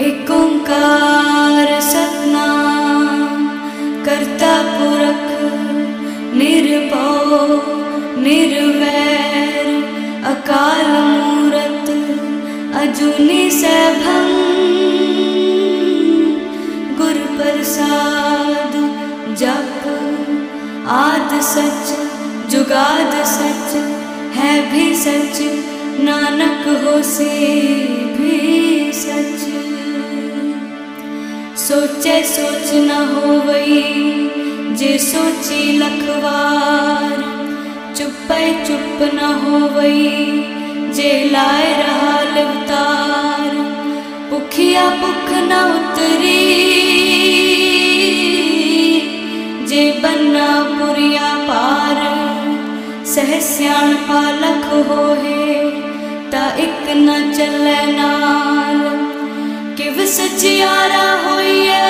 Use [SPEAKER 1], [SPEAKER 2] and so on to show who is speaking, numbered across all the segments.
[SPEAKER 1] एक ओंकार सतनाम, करता पुरख, निर्भव, निर्वैर, अकाल मूरत, अजुनि सैभं। गुरु प्रसाद जप, आद सच, जुगाद सच, है भी सच, नानक हो से भी सच। ਸੋਚੇ ਸੋਚ ਨਾ ਹੋਵਈ, ਜੇ ਸੋਚੀ ਲਖਵਾਰ ਚੁੱਪੈ ਚੁੱਪ ਨਾ ਹੋਵਈ, ਜੇ ਲਾਇ ਰਹਾ ਲਿਵਤਾਰ, ਭੁਖਿਆ ਭੁਖ ਨ ਉਤਰੀ, ਜੇ ਬੰਨਾ ਪੁਰੀਆ ਪਾਰ, ਸਹਿ ਸਿਆਣ ਪਾਲਖ ਹੋਏ, ਤਾਂ ਇੱਕ ਨਾ ਚੱਲੈ ਨਾਲ। ਸਚਿਆਰਾ ਹੋਈਏ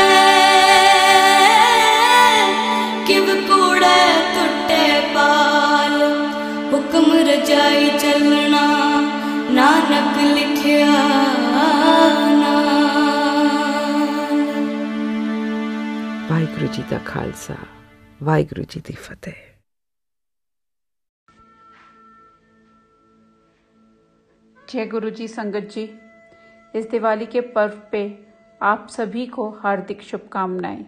[SPEAKER 1] ਕਿਵ ਕੋੜਾ ਟੁੱਟੇ ਪਾਲ। ਹੁਕਮ ਰਜਾਈ ਚੱਲਣਾ ਨਾਨਕ ਲਿਖਿਆ
[SPEAKER 2] ਵਾਹਿਗੁਰੂ ਜੀ ਦਾ ਖਾਲਸਾ ਵਾਹਿਗੁਰੂ ਜੀ ਦੀ ਫਤਿਹ।
[SPEAKER 3] ਜੈ ਗੁਰੂ ਜੀ ਸੰਗਤ ਜੀ इस दिवाली के पर्व पे आप सभी को हार्दिक शुभकामनाएँ।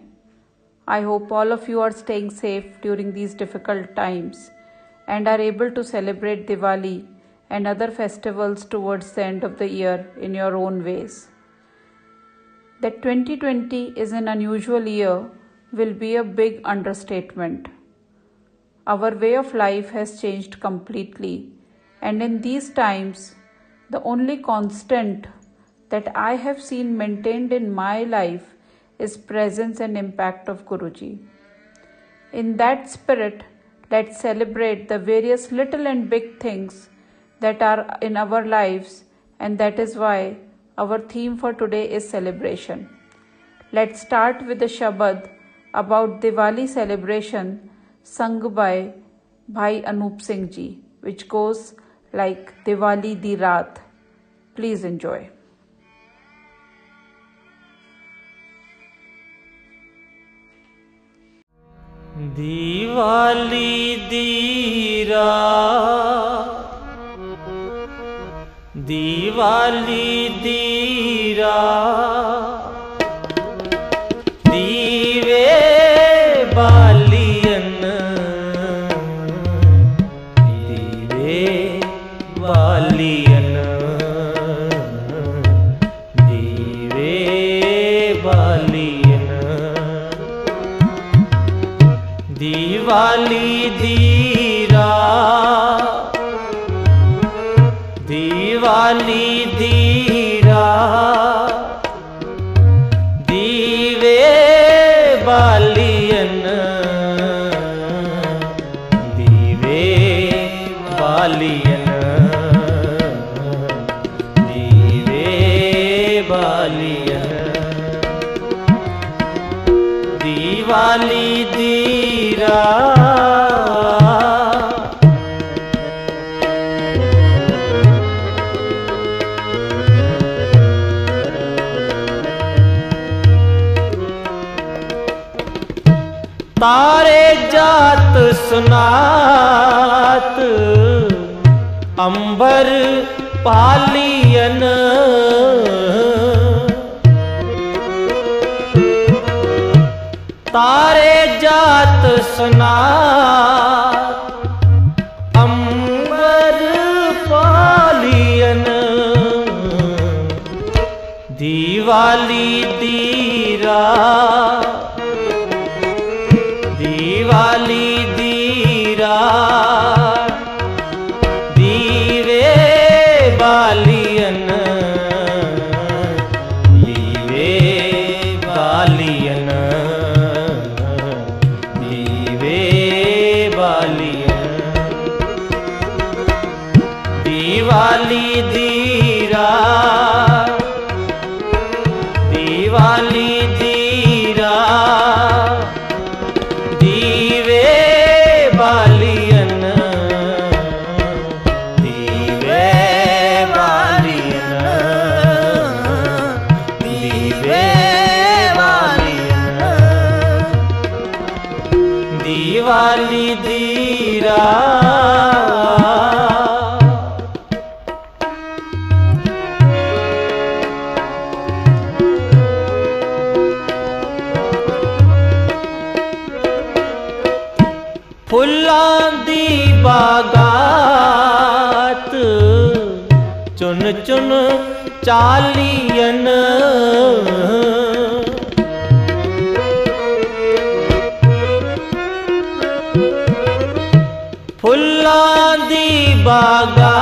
[SPEAKER 3] I hope all of you are staying safe during these difficult times and are able to celebrate Diwali and other festivals towards the end of the year in your own ways the twenty twenty is an unusual year will be a big understatement our way of life has changed completely and in these times the only constant that I have seen maintained in my life is presence and impact of Guruji. In that spirit, let's celebrate the various little and big things that are in our lives, and that is why our theme for today is celebration. Let's start with the Shabad about Diwali celebration sung by Bhai Anup Singh ji, which goes like Diwali di Raat. Please enjoy.
[SPEAKER 4] Diwali दीरा। दिवाली दीरा। ਦੀਵਾਲੀ ਦੀ ਰਾਤ ਦੀਵਾਲੀ ਦੀ ਤਾਰੇ ਜਾਤ ਸੁਨਾਤ ਅੰਬਰ ਪਾਲੀਨ ਤਾਰੇ ਜਾਤ ਸੁਨਾਤ ਅੰਬਰ ਪਾਲੀਨ ਦੀਵਾਲੀ ਦੀ ਰਾਤ पालियन फुला दी बागा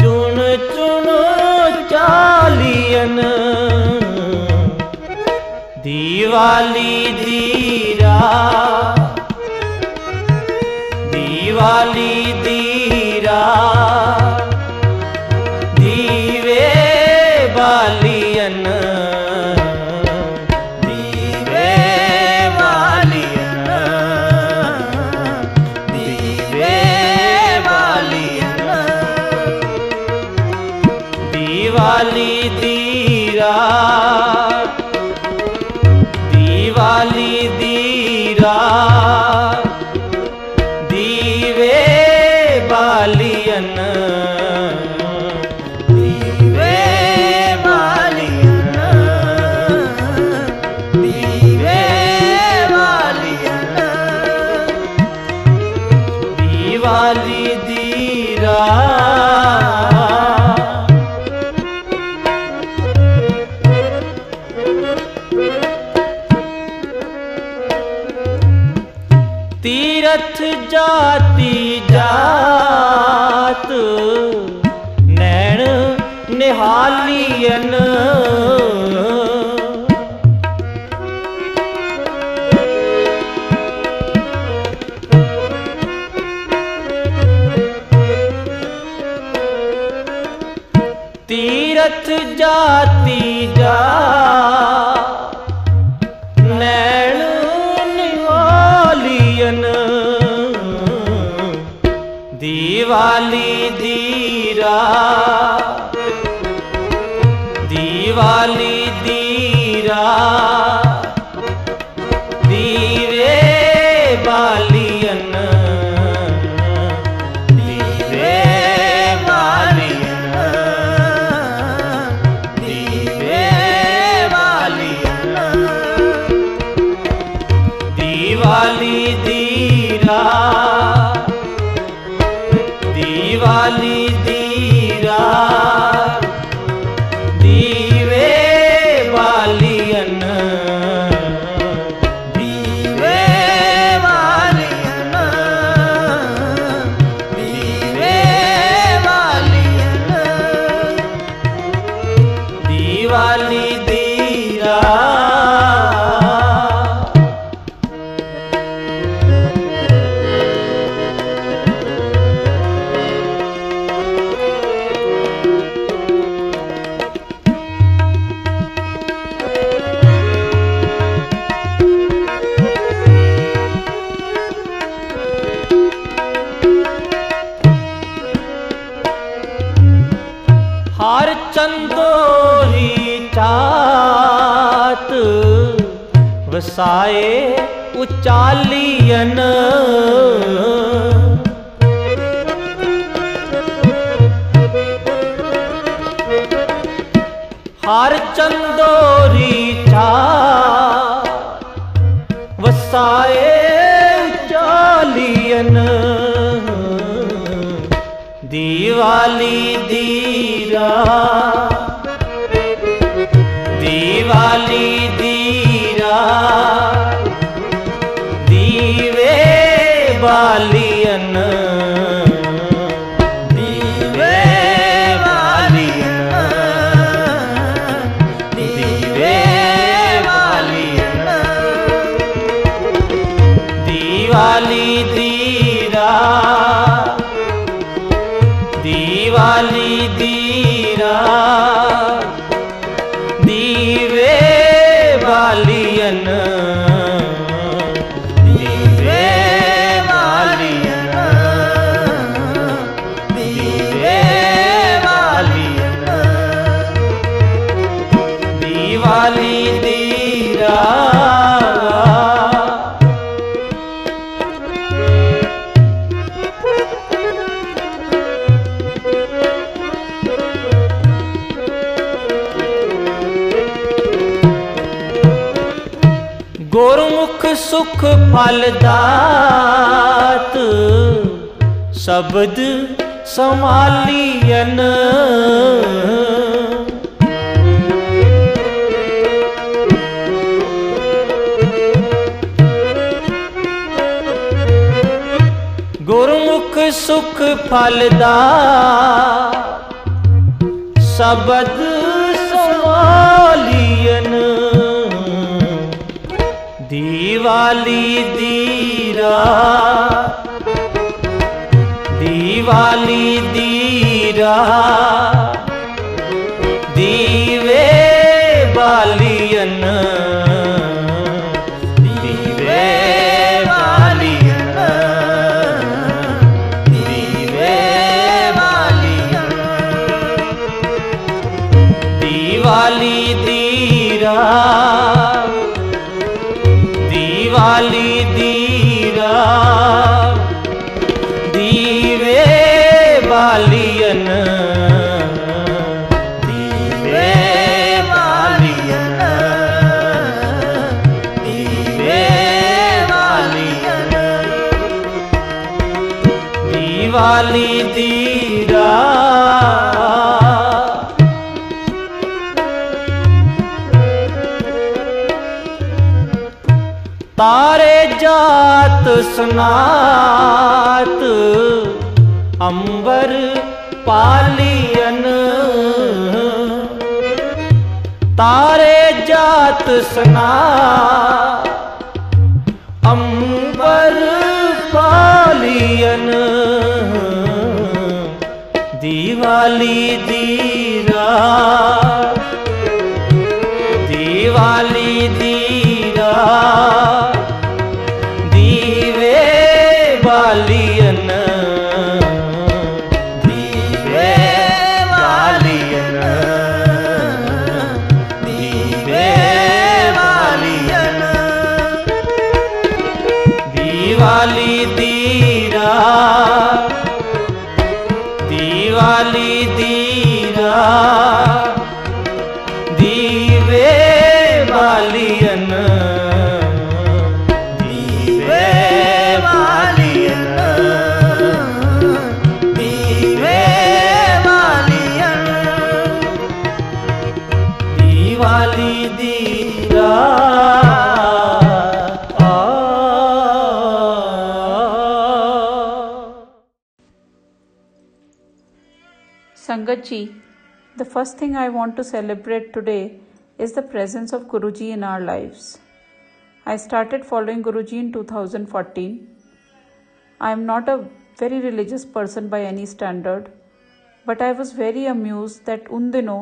[SPEAKER 4] चुन चुन चालियन दीवाली दीरा दीवाली दीरा दिवाली दीरा शब्द संभालियन
[SPEAKER 5] गुरमुख सुख फलदा। शब्द संभालियन दिवाली दीरा। वाली दीरा। ਦੀਵਾਲੀ
[SPEAKER 4] ਦੀਰਾ। ਤਾਰੇ ਜਾਤ ਸਨਾਤ ਅੰਬਰ ਪਾਲੀਅਨ। ਤਾਰੇ ਜਾਤ ਸਨਾ ਅੰਬਰ ਪਾਲੀਅਨ। दिवाली दीरा। दिवाली दीरा। दीवे बाली
[SPEAKER 3] Sangat ji, the first thing I want to celebrate today is the presence of Guruji in our lives. I started following Guruji in 2014. I am not a very religious person by any standard, but I was very amused that उन दिनों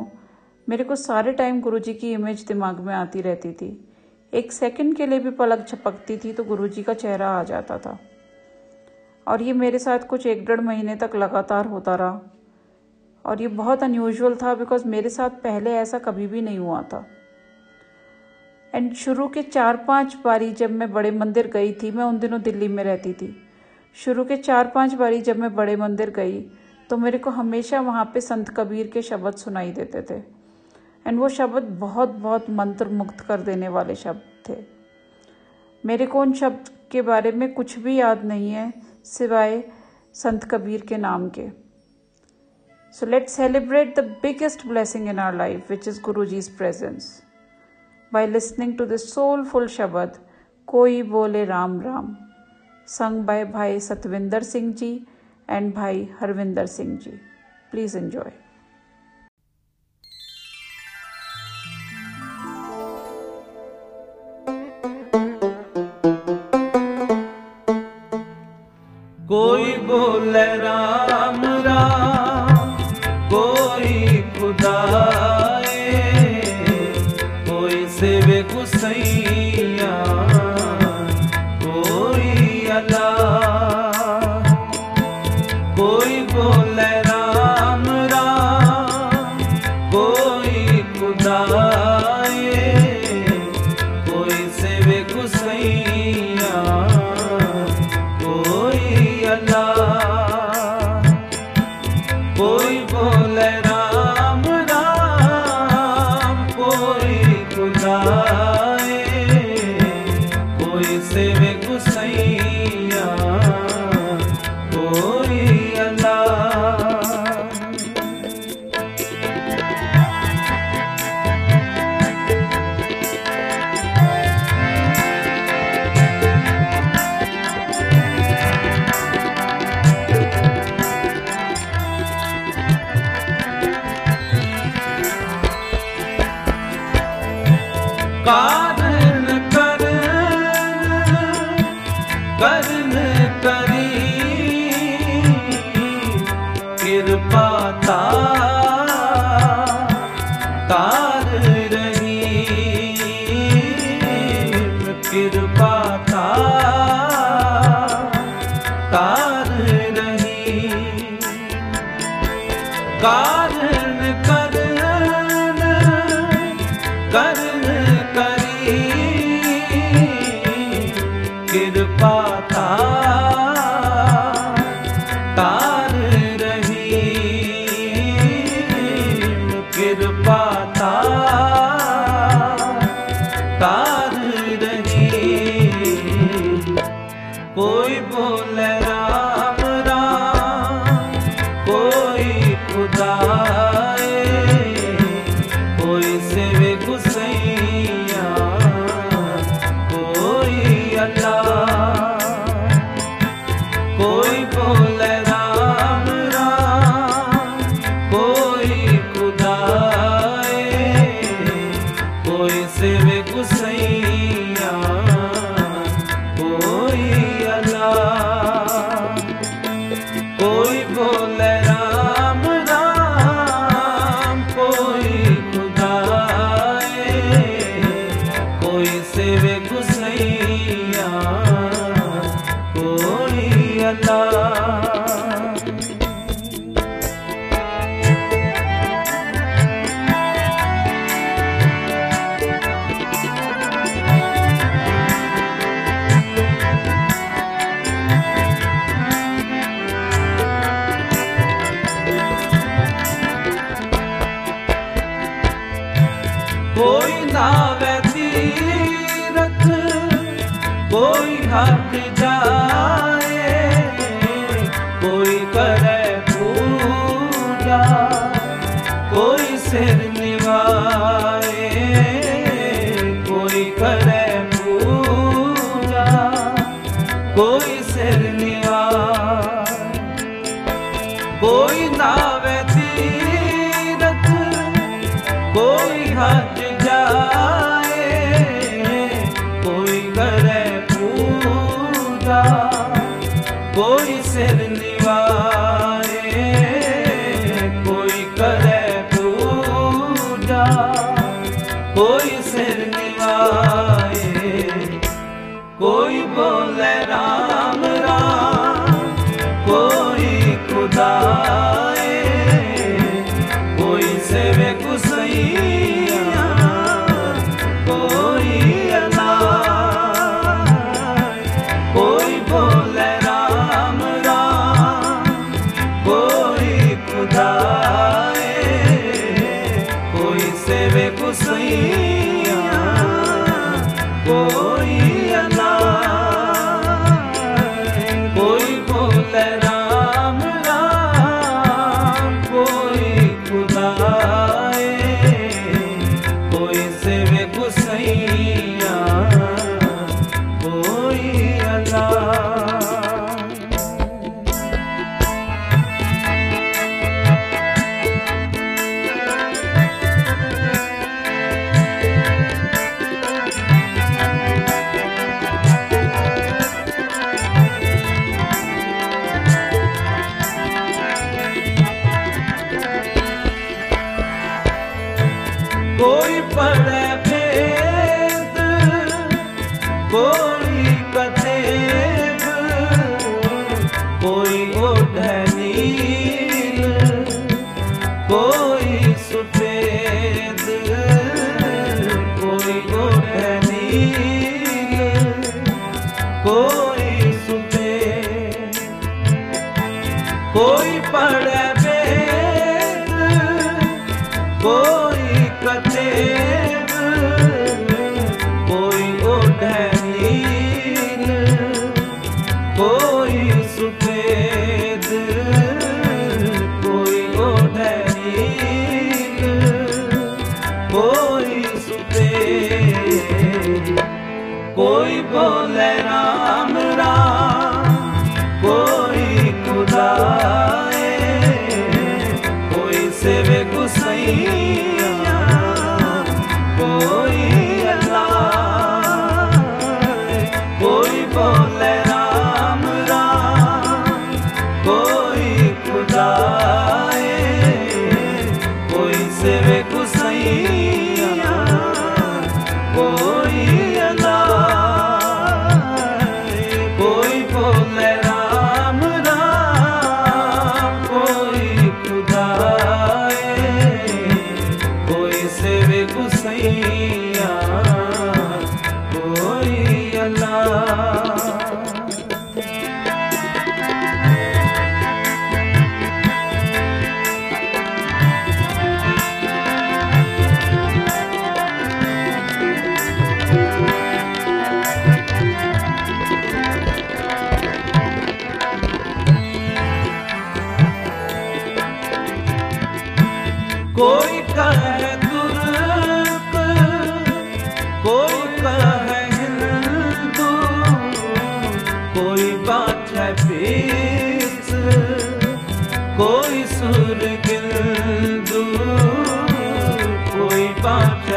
[SPEAKER 3] मेरे को सारे time गुरुजी की image दिमाग में आती रहती थी एक सेकंड के लिए भी पलक झपकती थी तो गुरुजी का चेहरा आ जाता था और ये मेरे साथ कुछ एक डेढ़ महीने तक लगातार होता रहा और ये बहुत अनयूजुअल था बिकॉज़ मेरे साथ पहले ऐसा कभी भी नहीं हुआ था। एंड शुरू के चार पाँच बारी जब मैं बड़े मंदिर गई थी, मैं उन दिनों दिल्ली में रहती थी। शुरू के चार पाँच बारी जब मैं बड़े मंदिर गई तो मेरे को हमेशा वहाँ पे संत कबीर के शब्द सुनाई देते थे। एंड वो शब्द बहुत बहुत मंत्र मुक्त कर देने वाले शब्द थे। मेरे को उन शब्द के बारे में कुछ भी याद नहीं है, सिवाय संत कबीर के नाम के। So let's celebrate the biggest blessing in our life, which is Guruji's presence. By listening to this soulful Shabad, Koi Bole Ram Ram, sung by Bhai Satvinder Singh Ji and Bhai Harvinder Singh Ji. Please enjoy.
[SPEAKER 4] कोई बोले Ram Ram
[SPEAKER 5] love. ਸਿਰ ਨਿਵਾਏ You. bate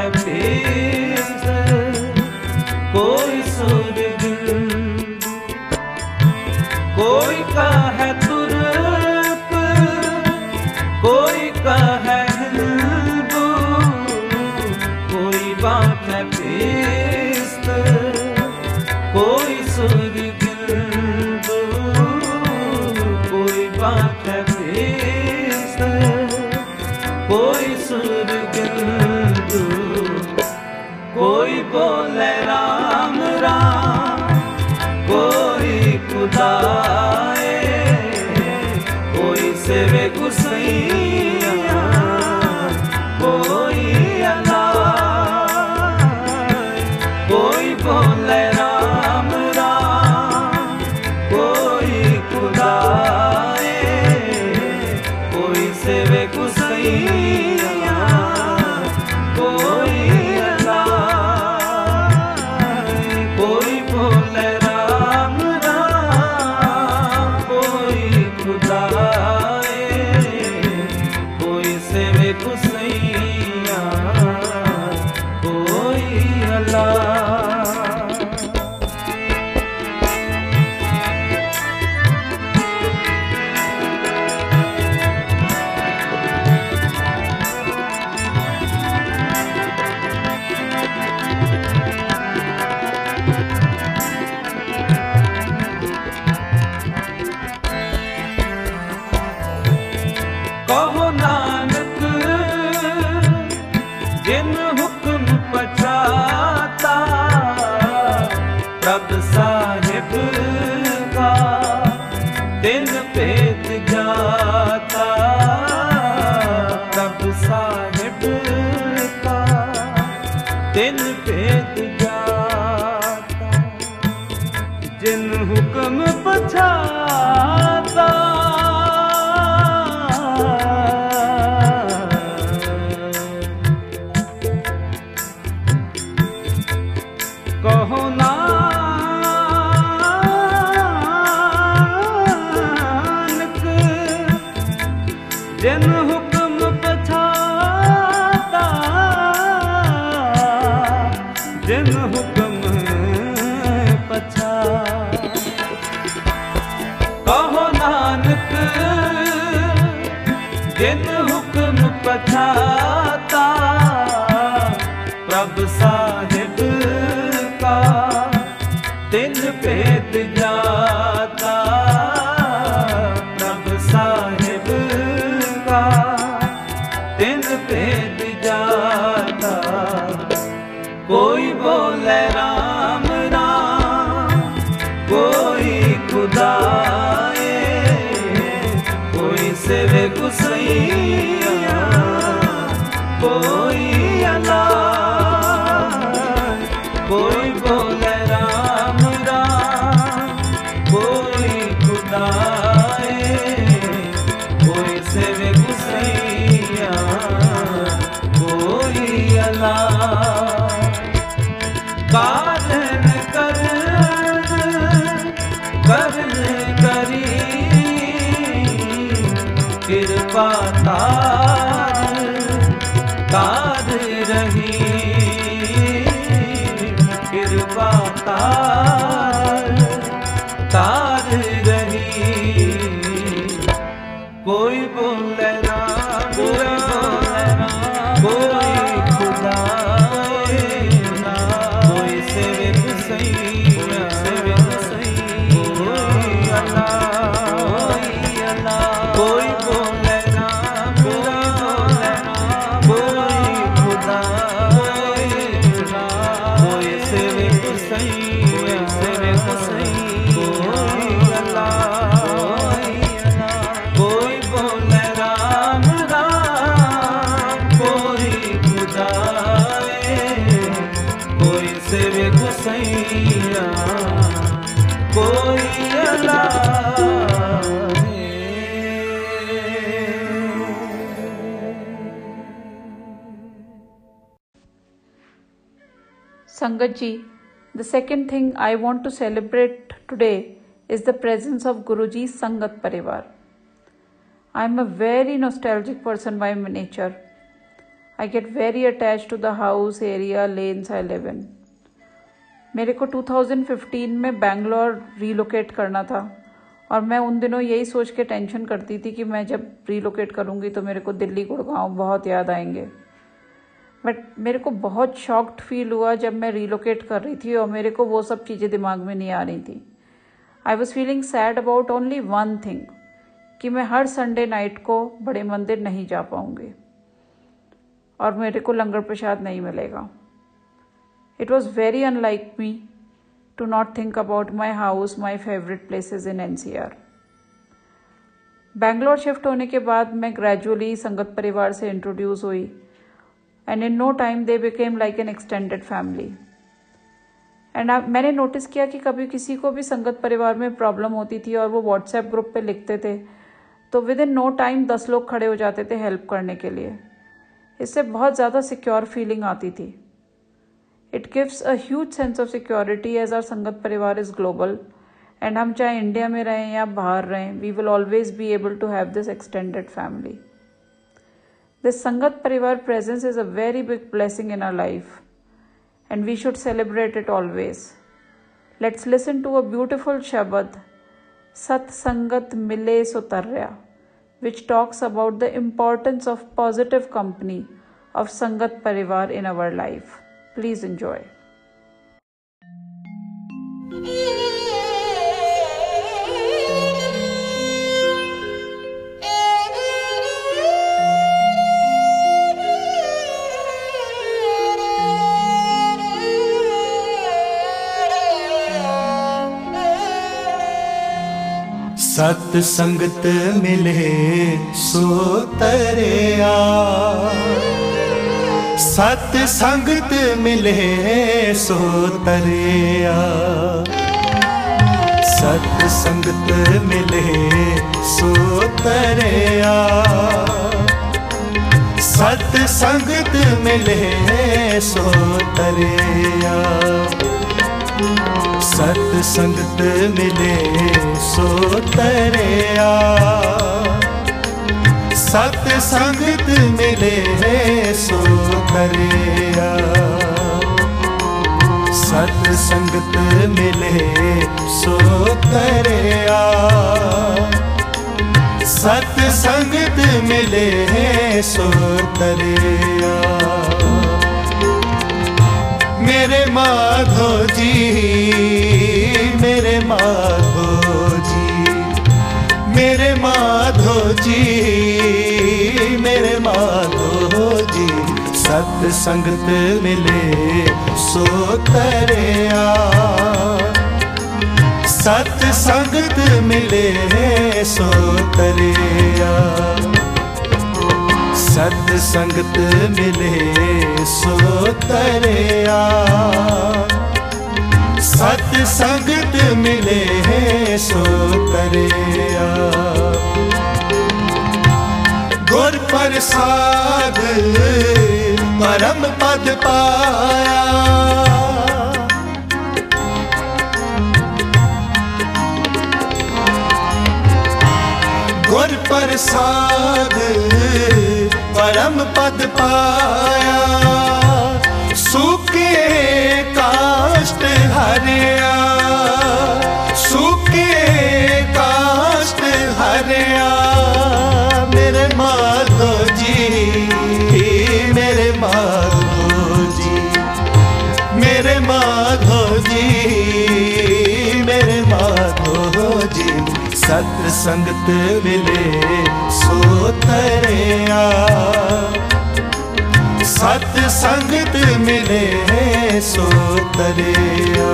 [SPEAKER 5] बदलता दिन भेद जाता जिन हुक्म पछा 啊。
[SPEAKER 3] संगत ji the second thing I want to celebrate today is the presence of Guru ji संगत परिवार I am a very nostalgic person by nature I get very attach to the house area lanes I live मेरे को 2015 में Bangalore relocate करना था और मैं उन दिनों यही सोच के टेंशन करती थी कि मैं जब रीलोकेट करूँगी तो मेरे को दिल्ली, गुड़गांव बहुत याद आएँगे। बट मेरे को बहुत शॉक्ड फील हुआ जब मैं रिलोकेट कर रही थी और मेरे को वो सब चीज़ें दिमाग में नहीं आ रही थी। I was feeling sad about only one thing कि मैं हर संडे नाइट को बड़े मंदिर नहीं जा पाऊँगी और मेरे को लंगर प्रसाद नहीं मिलेगा। It was very unlike me to not think about my house my favourite places in N C R Bangalore shift होने के बाद मैं ग्रेजुअली संगत परिवार से इंट्रोड्यूस हुई। And in no time they became like an extended family and मैंने notice किया कि कभी किसी को भी संगत परिवार में प्रॉब्लम होती थी और वो व्हाट्सएप ग्रुप पे लिखते थे तो विद इन नो टाइम दस लोग खड़े हो जाते थे हेल्प करने के लिए। इससे बहुत ज़्यादा सिक्योर फीलिंग आती थी। It gives a huge sense of security as our संगत परिवार इज़ ग्लोबल एंड हम चाहे इंडिया में रहें या बाहर रहें we will always be able to have this extended family This Sangat Parivar presence is a very big blessing in our life and we should celebrate it always. Let's listen to a beautiful Shabad, Sat Sangat Mile Sotarya, which talks about the importance of positive company of Sangat Parivar in our life. Please enjoy.
[SPEAKER 6] ਸਤ ਸੰਗਤ ਮਿਲੇ ਸੋ ਤਰਿਆ। ਸਤ ਸੰਗਤ ਮਿਲੇ ਸੋ ਤਰਿਆ। ਸਤ ਸੰਗਤ ਮਿਲੇ ਸੋ ਤਰਿਆ। ਸਤ ਸੰਗਤ ਮਿਲੇ ਸੋ ਤਰਿਆ। ਸਤ ਸੰਗਤ ਮਿਲੇ ਸੋ ਤਰਿਆ। ਸਤ ਸੰਗਤ ਮਿਲੇ ਸੋ ਤਰਿਆ। ਸਤ ਸੰਗਤ ਮਿਲੇ ਸੋ ਤਰਿਆ। ਸਤ ਸੰਗਤ ਮਿਲੇ ਸੋ ਤਰਿਆ। ਮੇਰੇ ਮਾਧੋ ਜੀ ਮੇਰੇ ਮਾਧੋ ਜੀ ਮੇਰੇ ਮਾਧੋ ਜੀ ਮੇਰੇ ਮਾਧੋ ਜੀ ਸਤ ਸੰਗਤ ਮਿਲੇ ਸੋ ਤਰਿਆ ਸਤ ਸੰਗਤ ਮਿਲੇ ਸੋ ਤਰਿਆ ਸਤ ਸੰਗਤ ਮਿਲੇ ਸੋ ਤਰਿਆ। ਸਤ ਸੰਗਤ ਮਿਲੇ ਸੋ ਤਰਿਆ। ਗੁਰ ਪ੍ਰਸਾਦ ਪਰਮ ਪਦ ਪਾਇਆ। ਗੁਰ ਪ੍ਰਸਾਦ परम पद पाया। सुख काष्ट हरिया। सुख काष्ट हरिया। ਸਤ ਸੰਗਤ ਮਿਲੇ, ਸੋ ਤਰਿਆ। ਸਤ ਸੰਗਤ ਮਿਲੇ, ਸੋ ਤਰਿਆ।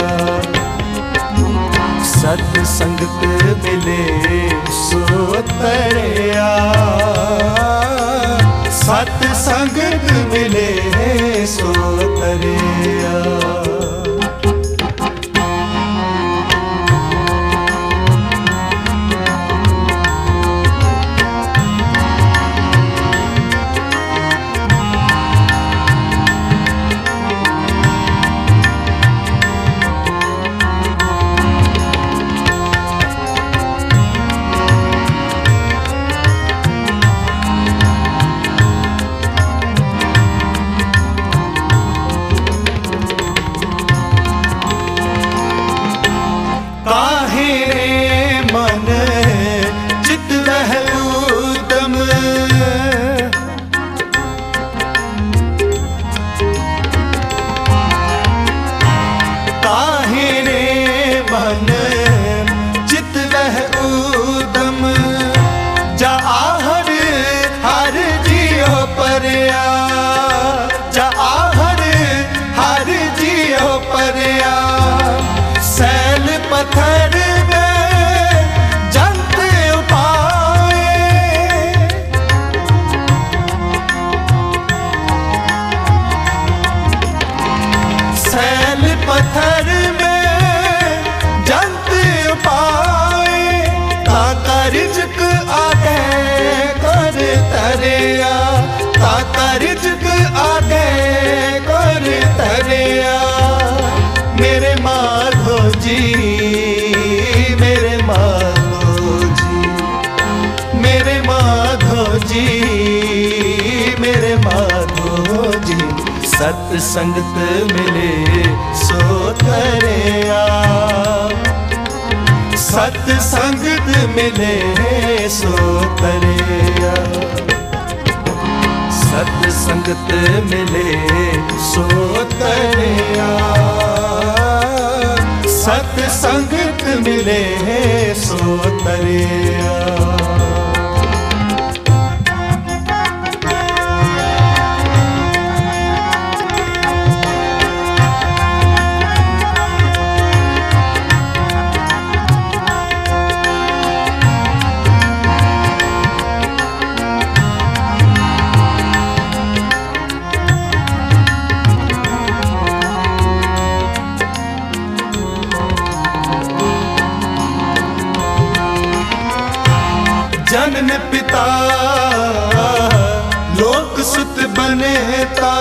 [SPEAKER 6] ਸਤ ਸੰਗਤ ਮਿਲੇ, ਸੋ ਤਰਿਆ। ਸਤ ਸੰਗਤ ਮਿਲੇ, ਸੋ ਤਰਿਆ। ਸਤ ਸੰਗਤ ਮਿਲੇ ਸੋ ਤਰਿਆ ਸਤ ਸੰਗਤ ਮਿਲੇ ਸੋ ਤਰਿਆ ਸਤ ਸੰਗਤ ਮਿਲੇ ਸੋ ਤਰਿਆ ਸਤ ਸੰਗਤ ਮਿਲੇ ਸੋ ਤਰਿਆ बने पिता। लोक सुत बने ता।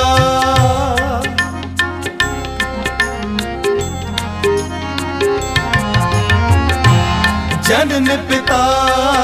[SPEAKER 6] जनन पिता।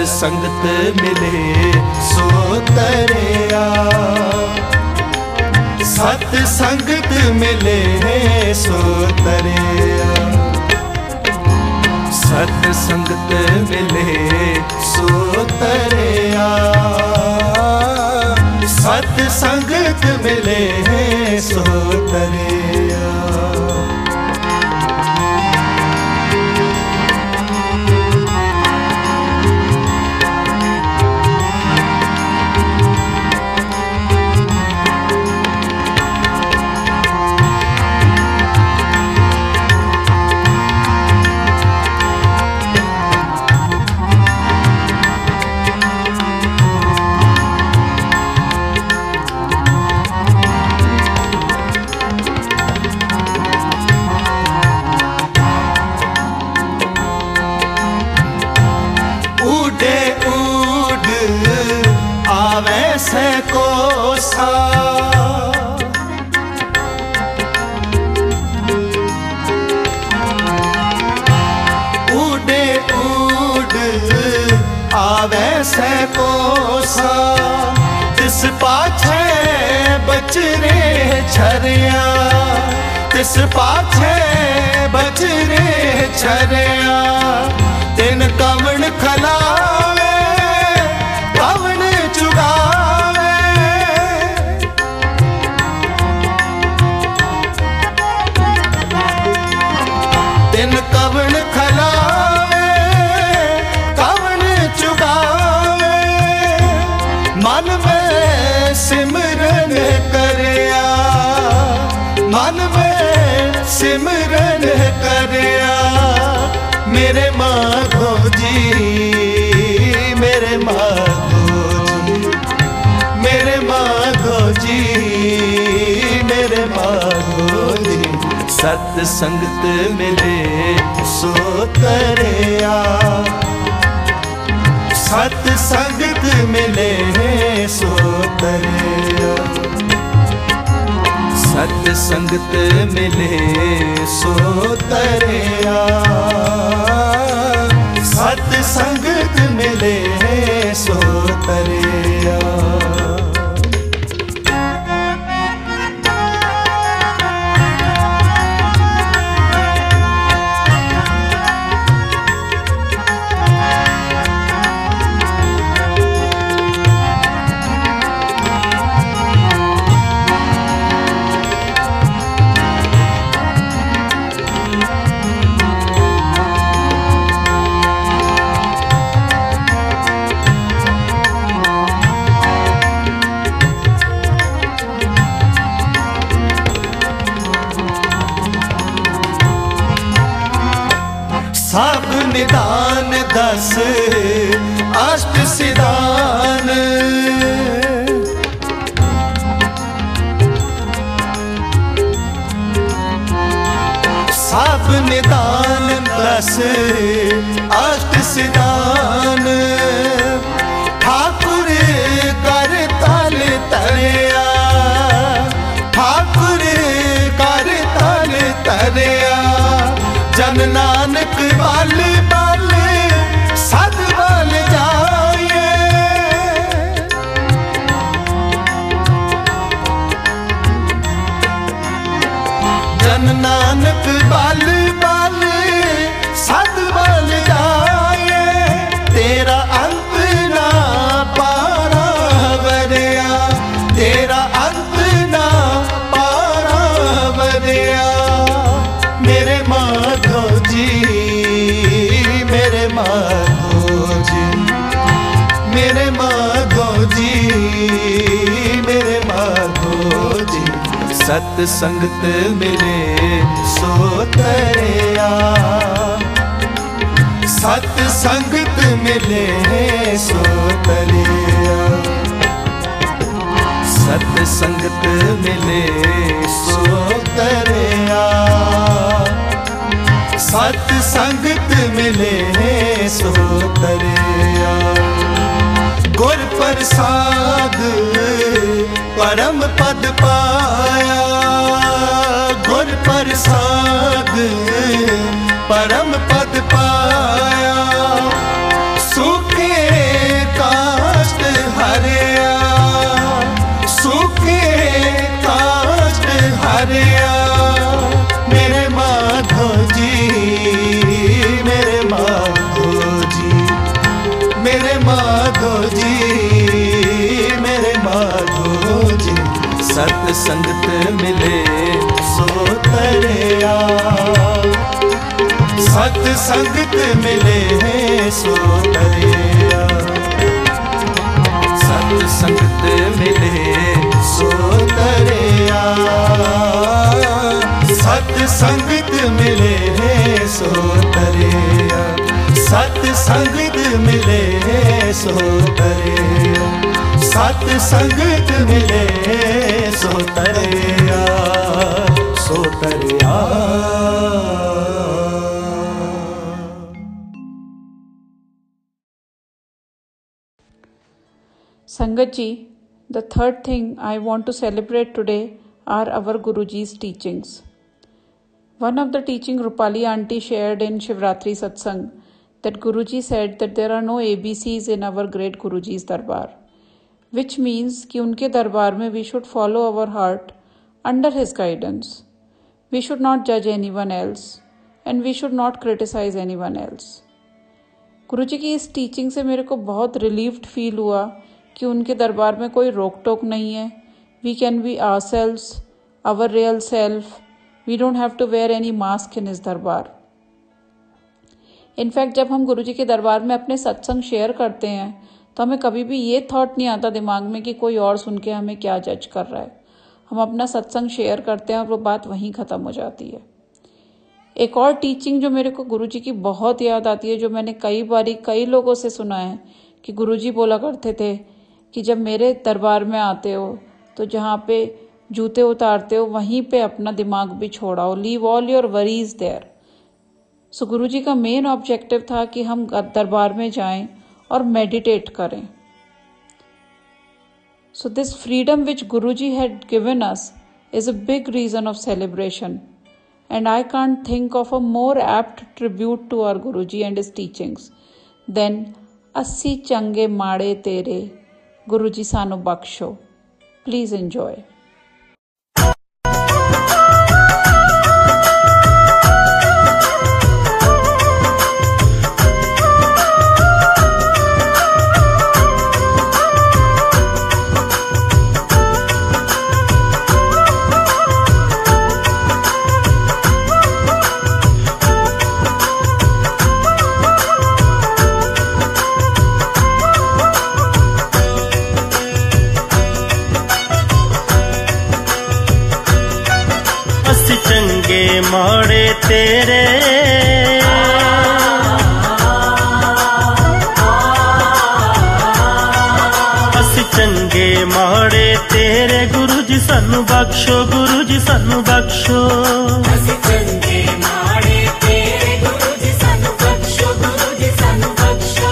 [SPEAKER 6] ਸਤ ਸੰਗਤ ਮਿਲੇ, ਸੋ ਤਰਿਆ। ਸਤ ਸੰਗਤ ਮਿਲੇ, ਸੋ ਤਰਿਆ। ਸਤ ਸੰਗਤ ਮਿਲੇ, ਸੋ ਤਰਿਆ। ਸਤ ਸੰਗਤ ਮਿਲੇ, ਸੋ ਤਰਿਆ। ਸਤ ਸੰਗਤ ਮਿਲੇ, ਸੋ ਤਰਿਆ। ਸਤ ਸੰਗਤ ਮਿਲੇ, ਸੋ ਤਰਿਆ। ਸਤ ਸੰਗਤ ਮਿਲੇ, ਸੋ ਤਰਿਆ। ਸਤ ਸੰਗਤ ਮਿਲੇ blessed ਸਤ ਸੰਗਤ ਮਿਲੇ, ਸੋ ਤਰਿਆ। ਸਤ ਸੰਗਤ ਮਿਲੇ, ਸੋ ਤਰਿਆ। ਸਤ ਸੰਗਤ ਮਿਲੇ, ਸੋ ਤਰਿਆ। ਸਤ ਸੰਗਤ ਮਿਲੇ, ਸੋ ਤਰਿਆ। ਗੁਰ ਪ੍ਰਸਾਦ ਪਰਮ ਪਦ ਪਾਇਆ ਗੁਰ ਪ੍ਰਸਾਦ। ਸਤ ਸੰਗਤ ਮਿਲੇ ਸੋ ਤਰਿਆ ਸਤ ਸੰਗਤ ਮਿਲੇ ਸੋ ਤਰਿਆ ਸਤ ਸੰਗਤ ਮਿਲੇ ਸੋ ਤਰਿਆ ਸਤ ਸੰਗਤ ਮਿਲੇ ਸੋ ਤਰਿਆ ਸਤ ਸੰਗਤ ਮਿਲੇ ਸੋ ਤਰਿਆ ਸੋ ਤਰਿਆ संगत ji the third thing
[SPEAKER 3] I want to celebrate today are our Guru ji's teachings one of the teaching Rupali aunty share in Shivratri satsang that Guru ji said that there are no A B Cs in our great Guru ji's darbar which means कि उनके दरबार में we should follow our heart under his guidance we should not जज anyone else and we should not criticise anyone else Guru ji की इस teaching से मेरे को बहुत रिलीव्ड फील हुआ कि उनके दरबार में कोई रोक टोक नहीं है। We can be ourselves our real self we don't have to wear any mask in इस दरबार इनफैक्ट जब हम गुरु जी के दरबार में अपने सत्संग शेयर करते हैं तो हमें कभी भी ये थॉट नहीं आता दिमाग में कि कोई और सुन के हमें क्या जज कर रहा है। हम अपना सत्संग शेयर करते हैं और वो बात वहीं ख़त्म हो जाती है। एक और टीचिंग जो मेरे को गुरुजी की बहुत याद आती है, जो मैंने कई बारी कई लोगों से सुना है कि गुरुजी बोला करते थे कि जब मेरे दरबार में आते हो तो जहाँ पे जूते उतारते हो, वहीं पे अपना दिमाग भी छोड़ाओ। Leave all your worries there so Guru ji का मेन ऑब्जेक्टिव था कि हम दरबार में जाएँ और मेडिटेट करें। So this freedom which Guru ji had given us is a big reason of celebration and I can't think of a more apt tribute to our Guru ji and his teachings then अस्सी चंगे माड़े तेरे ਗੁਰੂ
[SPEAKER 7] ਜੀ ਸਾਨੂੰ ਬਖਸ਼ੋ ਪਲੀਜ਼ ਇੰਜੋਏ ਬਖਸ਼ੋ ਗੁਰੂ ਜੀ ਸਾਨੂੰ ਬਖਸ਼ੋ।
[SPEAKER 1] ਅਸੀਂ ਚੰਗੇ ਮਾੜੇ ਤੇਰੇ ਗੁਰੂ ਜੀ ਸਾਨੂੰ ਬਖਸ਼ੋ ਗੁਰੂ ਜੀ ਸਾਨੂੰ ਬਖਸ਼ੋ।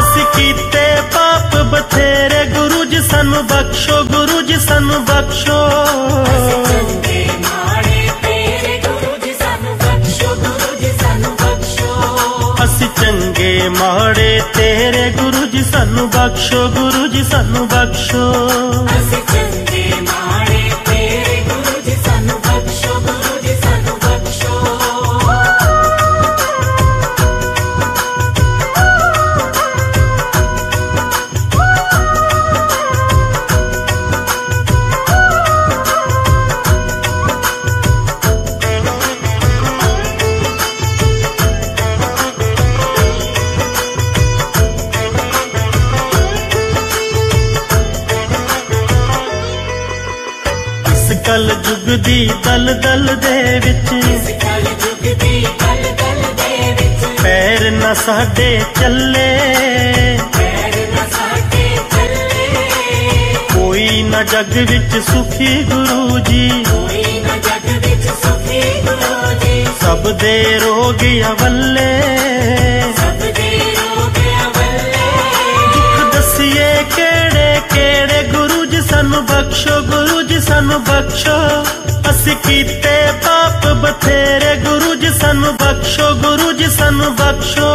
[SPEAKER 7] ਅਸੀਂ ਕੀਤੇ ਪਾਪ ਬਥੇਰੇ ਗੁਰੂ ਜੀ ਸਾਨੂੰ ਬਖਸ਼ੋ ਗੁਰੂ ਜੀ ਸਾਨੂੰ ਬਖਸ਼ੋ।
[SPEAKER 1] ਚੰਗੇ ਮਾੜੇ ਤੇਰੇ ਗੁਰੂ ਜੀ ਸਾਨੂੰ ਬਖਸ਼ੋ ਗੁਰੂ ਜੀ ਸਾਨੂੰ ਬਖਸ਼ੋ।
[SPEAKER 7] ਅਸੀਂ ਚੰਗੇ ਮਾੜੇ ਤੇਰੇ ਗੁਰੂ ਜੀ ਸਾਨੂੰ ਬਖਸ਼ੋ ਗੁਰੂ ਜੀ ਸਾਨੂੰ ਬਖਸ਼ੋ। ਯੁਗ ਦੀ ਦਲ ਦਲ ਦੇ ਵਿੱਚ।
[SPEAKER 1] ਇਸ ਕਲ ਯੁਗ ਦੀ ਕਲ ਕਲ ਦੇ ਵਿੱਚ
[SPEAKER 7] ਪੈਰ ਨਾ ਸਾਡੇ ਚੱਲੇ।
[SPEAKER 1] ਪੈਰ ਨਾ ਸਾਡੇ ਚੱਲੇ
[SPEAKER 7] ਕੋਈ ਨਾ ਜਗ ਵਿੱਚ ਸੁਖੀ ਗੁਰੂ ਜੀ।
[SPEAKER 1] ਕੋਈ ਨਾ ਜਗ ਵਿੱਚ ਸੁਖੀ ਗੁਰੂ ਜੀ
[SPEAKER 7] ਸਭ ਦੇ ਰੋਗ ਅਵੱਲੇ
[SPEAKER 1] ਸਭ ਦੇ ਰੋਗ ਅਵੱਲੇ।
[SPEAKER 7] ਦੁੱਖ ਦਸੀਏ ਕਿਹੜੇ ਕਿਹੜੇ ਗੁਰੂ ਜੀ ਸਾਨੂੰ ਬਖਸ਼ੋ, ਗੁਰੂ ਜੀ ਸਾਨੂੰ ਬਖਸ਼ੋ। ਅਸੀਂ ਕੀਤੇ ਪਾਪ ਬਥੇਰੇ, ਗੁਰੂ ਜੀ ਸਾਨੂੰ ਬਖਸ਼ੋ, ਗੁਰੂ ਜੀ ਸਾਨੂੰ ਬਖਸ਼ੋ।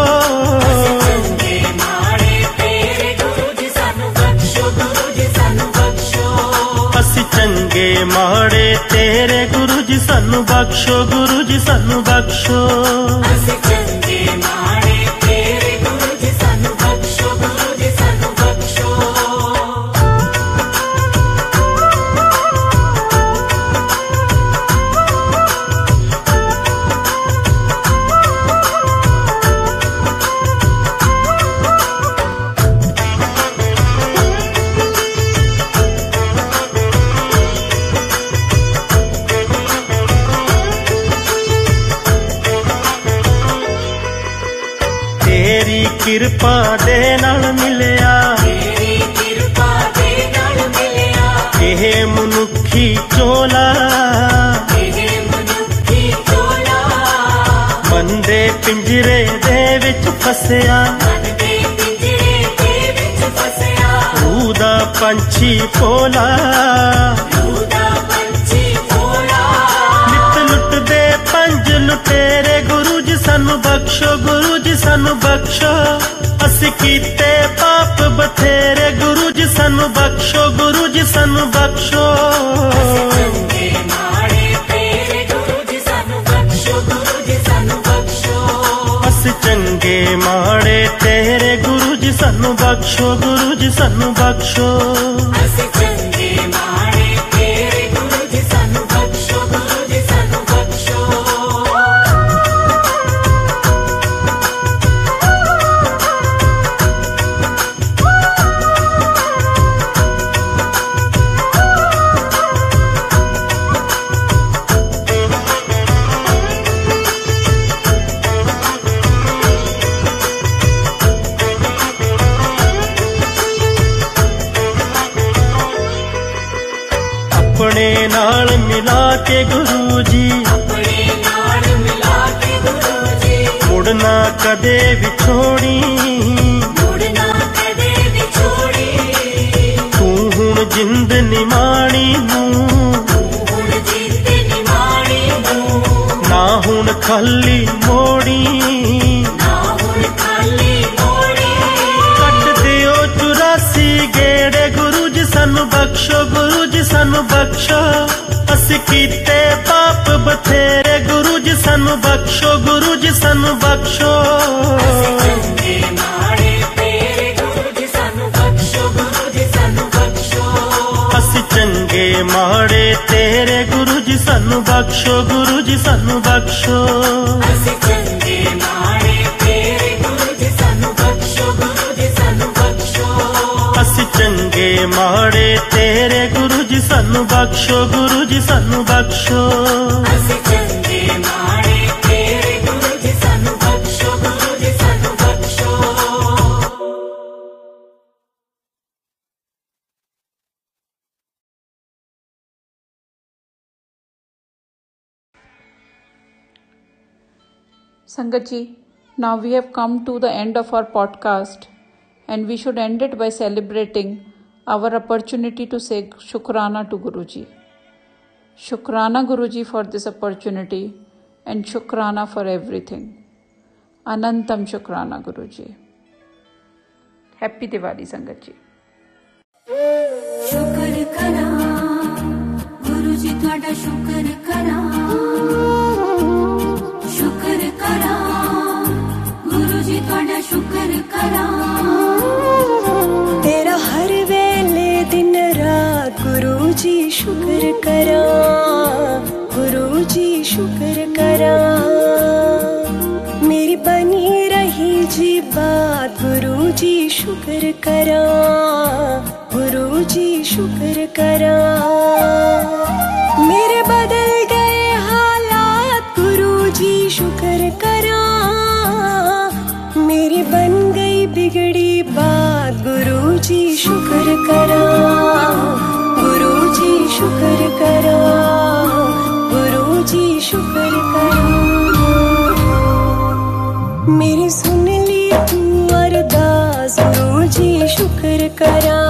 [SPEAKER 1] ਚੰਗੇ ਮਾੜੇ, ਤੇਰੇ ਗੁਰੂ ਜੀ ਸਾਨੂੰ ਬਖਸ਼ੋ, ਗੁਰੂ ਜੀ ਸਾਨੂੰ ਬਖਸ਼ੋ।
[SPEAKER 7] ਅਸੀਂ ਚੰਗੇ ਮਾੜੇ ਤੇਰੇ ਗੁਰੂ ਜੀ ਸਾਨੂੰ ਬਖਸ਼ੋ ਗੁਰੂ ਜੀ ਸਾਨੂੰ ਬਖਸ਼ੋ
[SPEAKER 1] ਅਸੀਂ ਤੇਰੀ
[SPEAKER 7] ਕਿਰਪਾ ਦੇ ਨਾਲ ਮਿਲਿਆ।
[SPEAKER 1] ਤੇਰੀ ਕਿਰਪਾ ਦੇ ਨਾਲ ਮਿਲਿਆ।
[SPEAKER 7] ਇਹ ਮਨੁੱਖੀ ਚੋਲਾ।
[SPEAKER 1] ਇਹ ਮਨੁੱਖੀ ਚੋਲਾ।
[SPEAKER 7] ਮਨ ਦੇ ਪਿੰਜਰੇ ਦੇ ਵਿੱਚ ਫਸਿਆ।
[SPEAKER 1] ਮਨ ਦੇ ਪਿੰਜਰੇ ਦੇ ਵਿੱਚ ਫਸਿਆ।
[SPEAKER 7] ਰੂਹ ਦਾ ਪੰਛੀ ਭੋਲਾ
[SPEAKER 1] ਰੂਹ ਦਾ ਪੰਛੀ ਭੋਲਾ
[SPEAKER 7] ਨਿਤ ਲੁੱਟਦੇ ਪੰਜ ਲੁਟੇਰੇ ਗੁਰੂ। ਸਾਨੂੰ ਬਖਸ਼ੋ, ਗੁਰੂ ਜੀ ਸਾਨੂੰ ਬਖਸ਼ੋ। ਅਸੀਂ ਕੀਤੇ ਪਾਪ ਬਥੇਰੇ, ਗੁਰੂ ਜੀ ਸਾਨੂੰ ਬਖਸ਼ੋ, ਗੁਰੂ ਜੀ ਸਾਨੂੰ ਬਖਸ਼ੋ।
[SPEAKER 1] ਚੰਗੇ ਮਾੜੇ, ਤੇਰੇ, ਗੁਰੂ ਜੀ ਸਾਨੂੰ ਬਖਸ਼ੋ, ਗੁਰੂ ਜੀ ਸਾਨੂੰ ਬਖਸ਼ੋ।
[SPEAKER 7] ਅਸੀਂ ਬਖਸ਼ੋ।
[SPEAKER 1] ਅਸੀਂ
[SPEAKER 7] ਕੀਤੇ ਪਾਪ ਬਥੇਰੇ ਗੁਰੂ ਜੀ ਸਾਨੂੰ ਬਖਸ਼ੋ ਗੁਰੂ ਜੀ ਸਾਨੂੰ ਬਖਸ਼ੋ।
[SPEAKER 1] ਚੰਗੇ ਮਾੜੇ ਤੇਰੇ ਗੁਰੂ ਜੀ ਸਾਨੂੰ ਬਖਸ਼ੋ ਗੁਰੂ ਜੀ ਸਾਨੂੰ ਬਖਸ਼ੋ।
[SPEAKER 7] ਅਸੀਂ ਚੰਗੇ ਮਾੜੇ ਤੇਰੇ ਗੁਰੂ ਜੀ ਸਾਨੂੰ ਬਖਸ਼ੋ ਗੁਰੂ ਜੀ ਸਾਨੂੰ ਬਖਸ਼ੋ।
[SPEAKER 1] ਅਸੀਂ चंगे माड़े तेरे गुरु जी सानू बख्शो गुरु जी सानू बख्शो
[SPEAKER 3] Sangat ji, now we have come to the end of our podcast. and we should end it by celebrating our opportunity to say Shukrana to Guruji. Shukrana Guruji for this opportunity and Shukrana for everything. Anantam Shukrana Guruji. Happy Diwali Sangat ji.
[SPEAKER 8] ਸ਼ੁਕਰ
[SPEAKER 9] शुक्र करा।
[SPEAKER 8] तेरा हर वेले दिन रात
[SPEAKER 9] गुरु जी शुक्र करा।
[SPEAKER 8] गुरु जी शुक्र करा। मेरी बनी रही जी बात गुरु जी शुक्र करा। गुरु जी शुक्र करा।
[SPEAKER 9] मेरे बदल करो
[SPEAKER 8] गुरु जी शुक्र करो
[SPEAKER 9] गुरु जी शुक्र करो।
[SPEAKER 8] मेरी सुन ली तू अरदास गुरु जी शुक्र करा।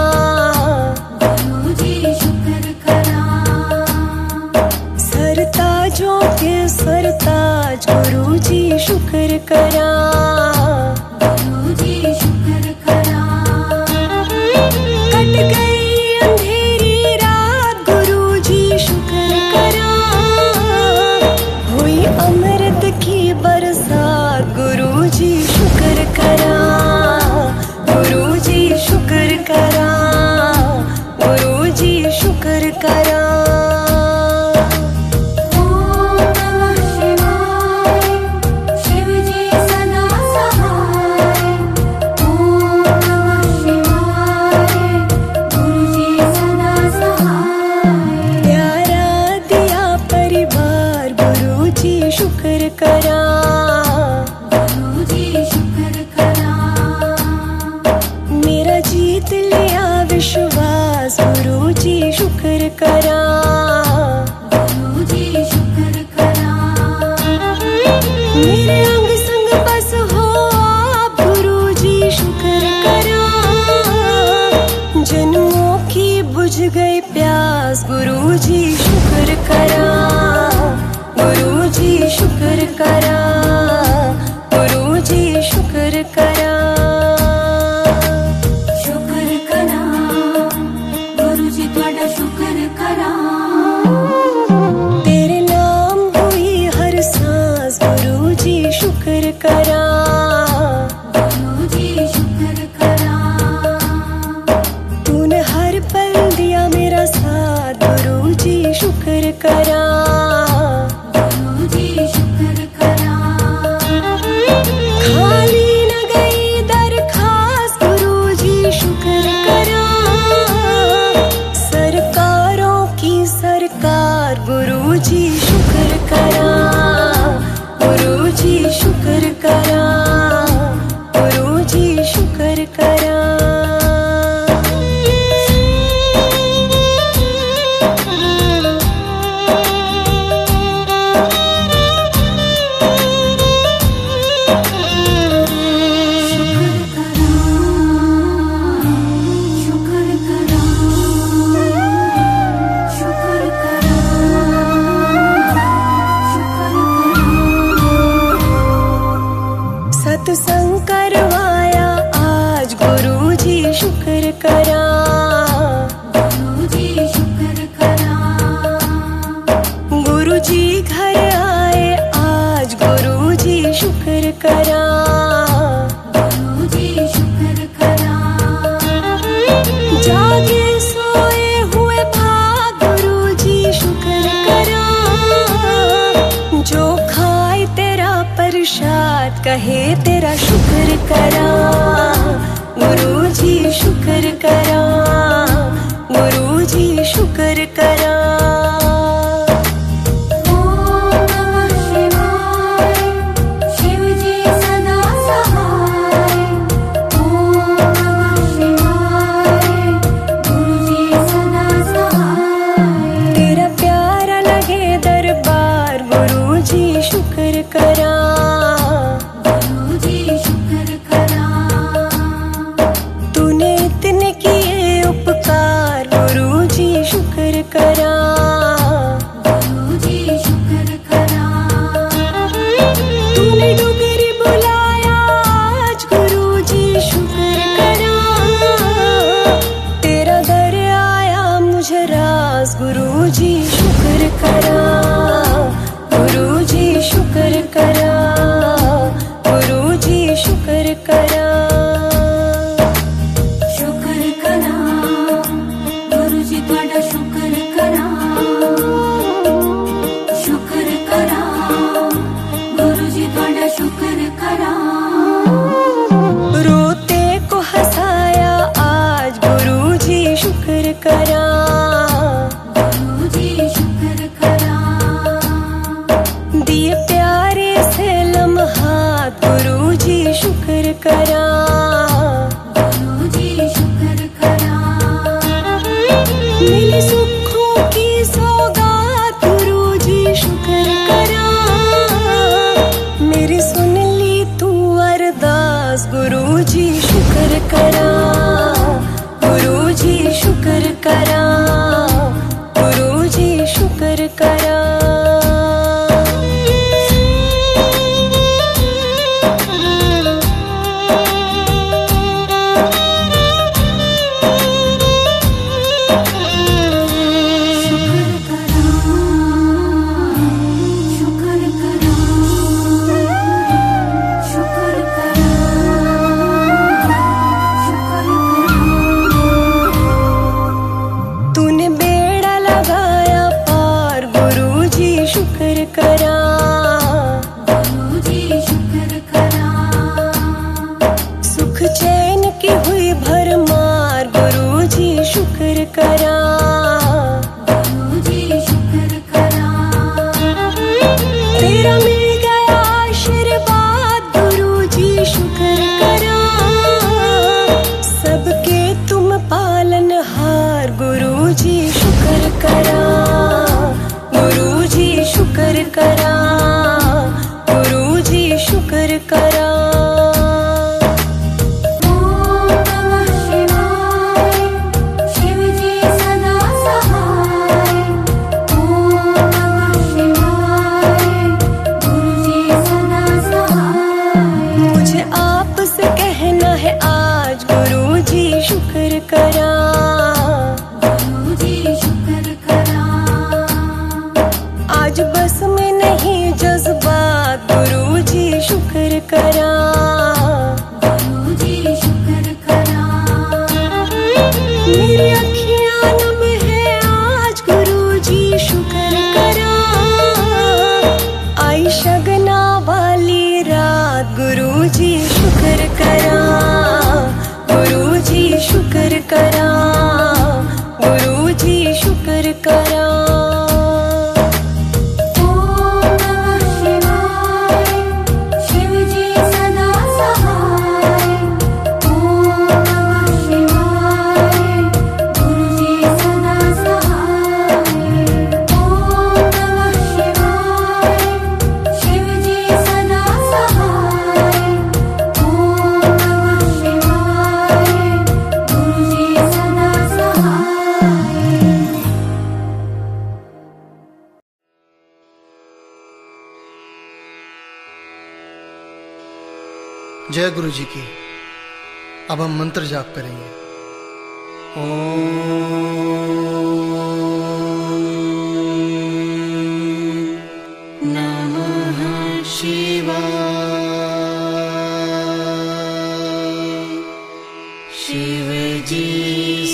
[SPEAKER 6] शिवजी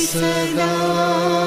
[SPEAKER 6] सदा।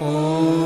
[SPEAKER 4] Oh.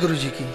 [SPEAKER 4] सतगुरु जी की।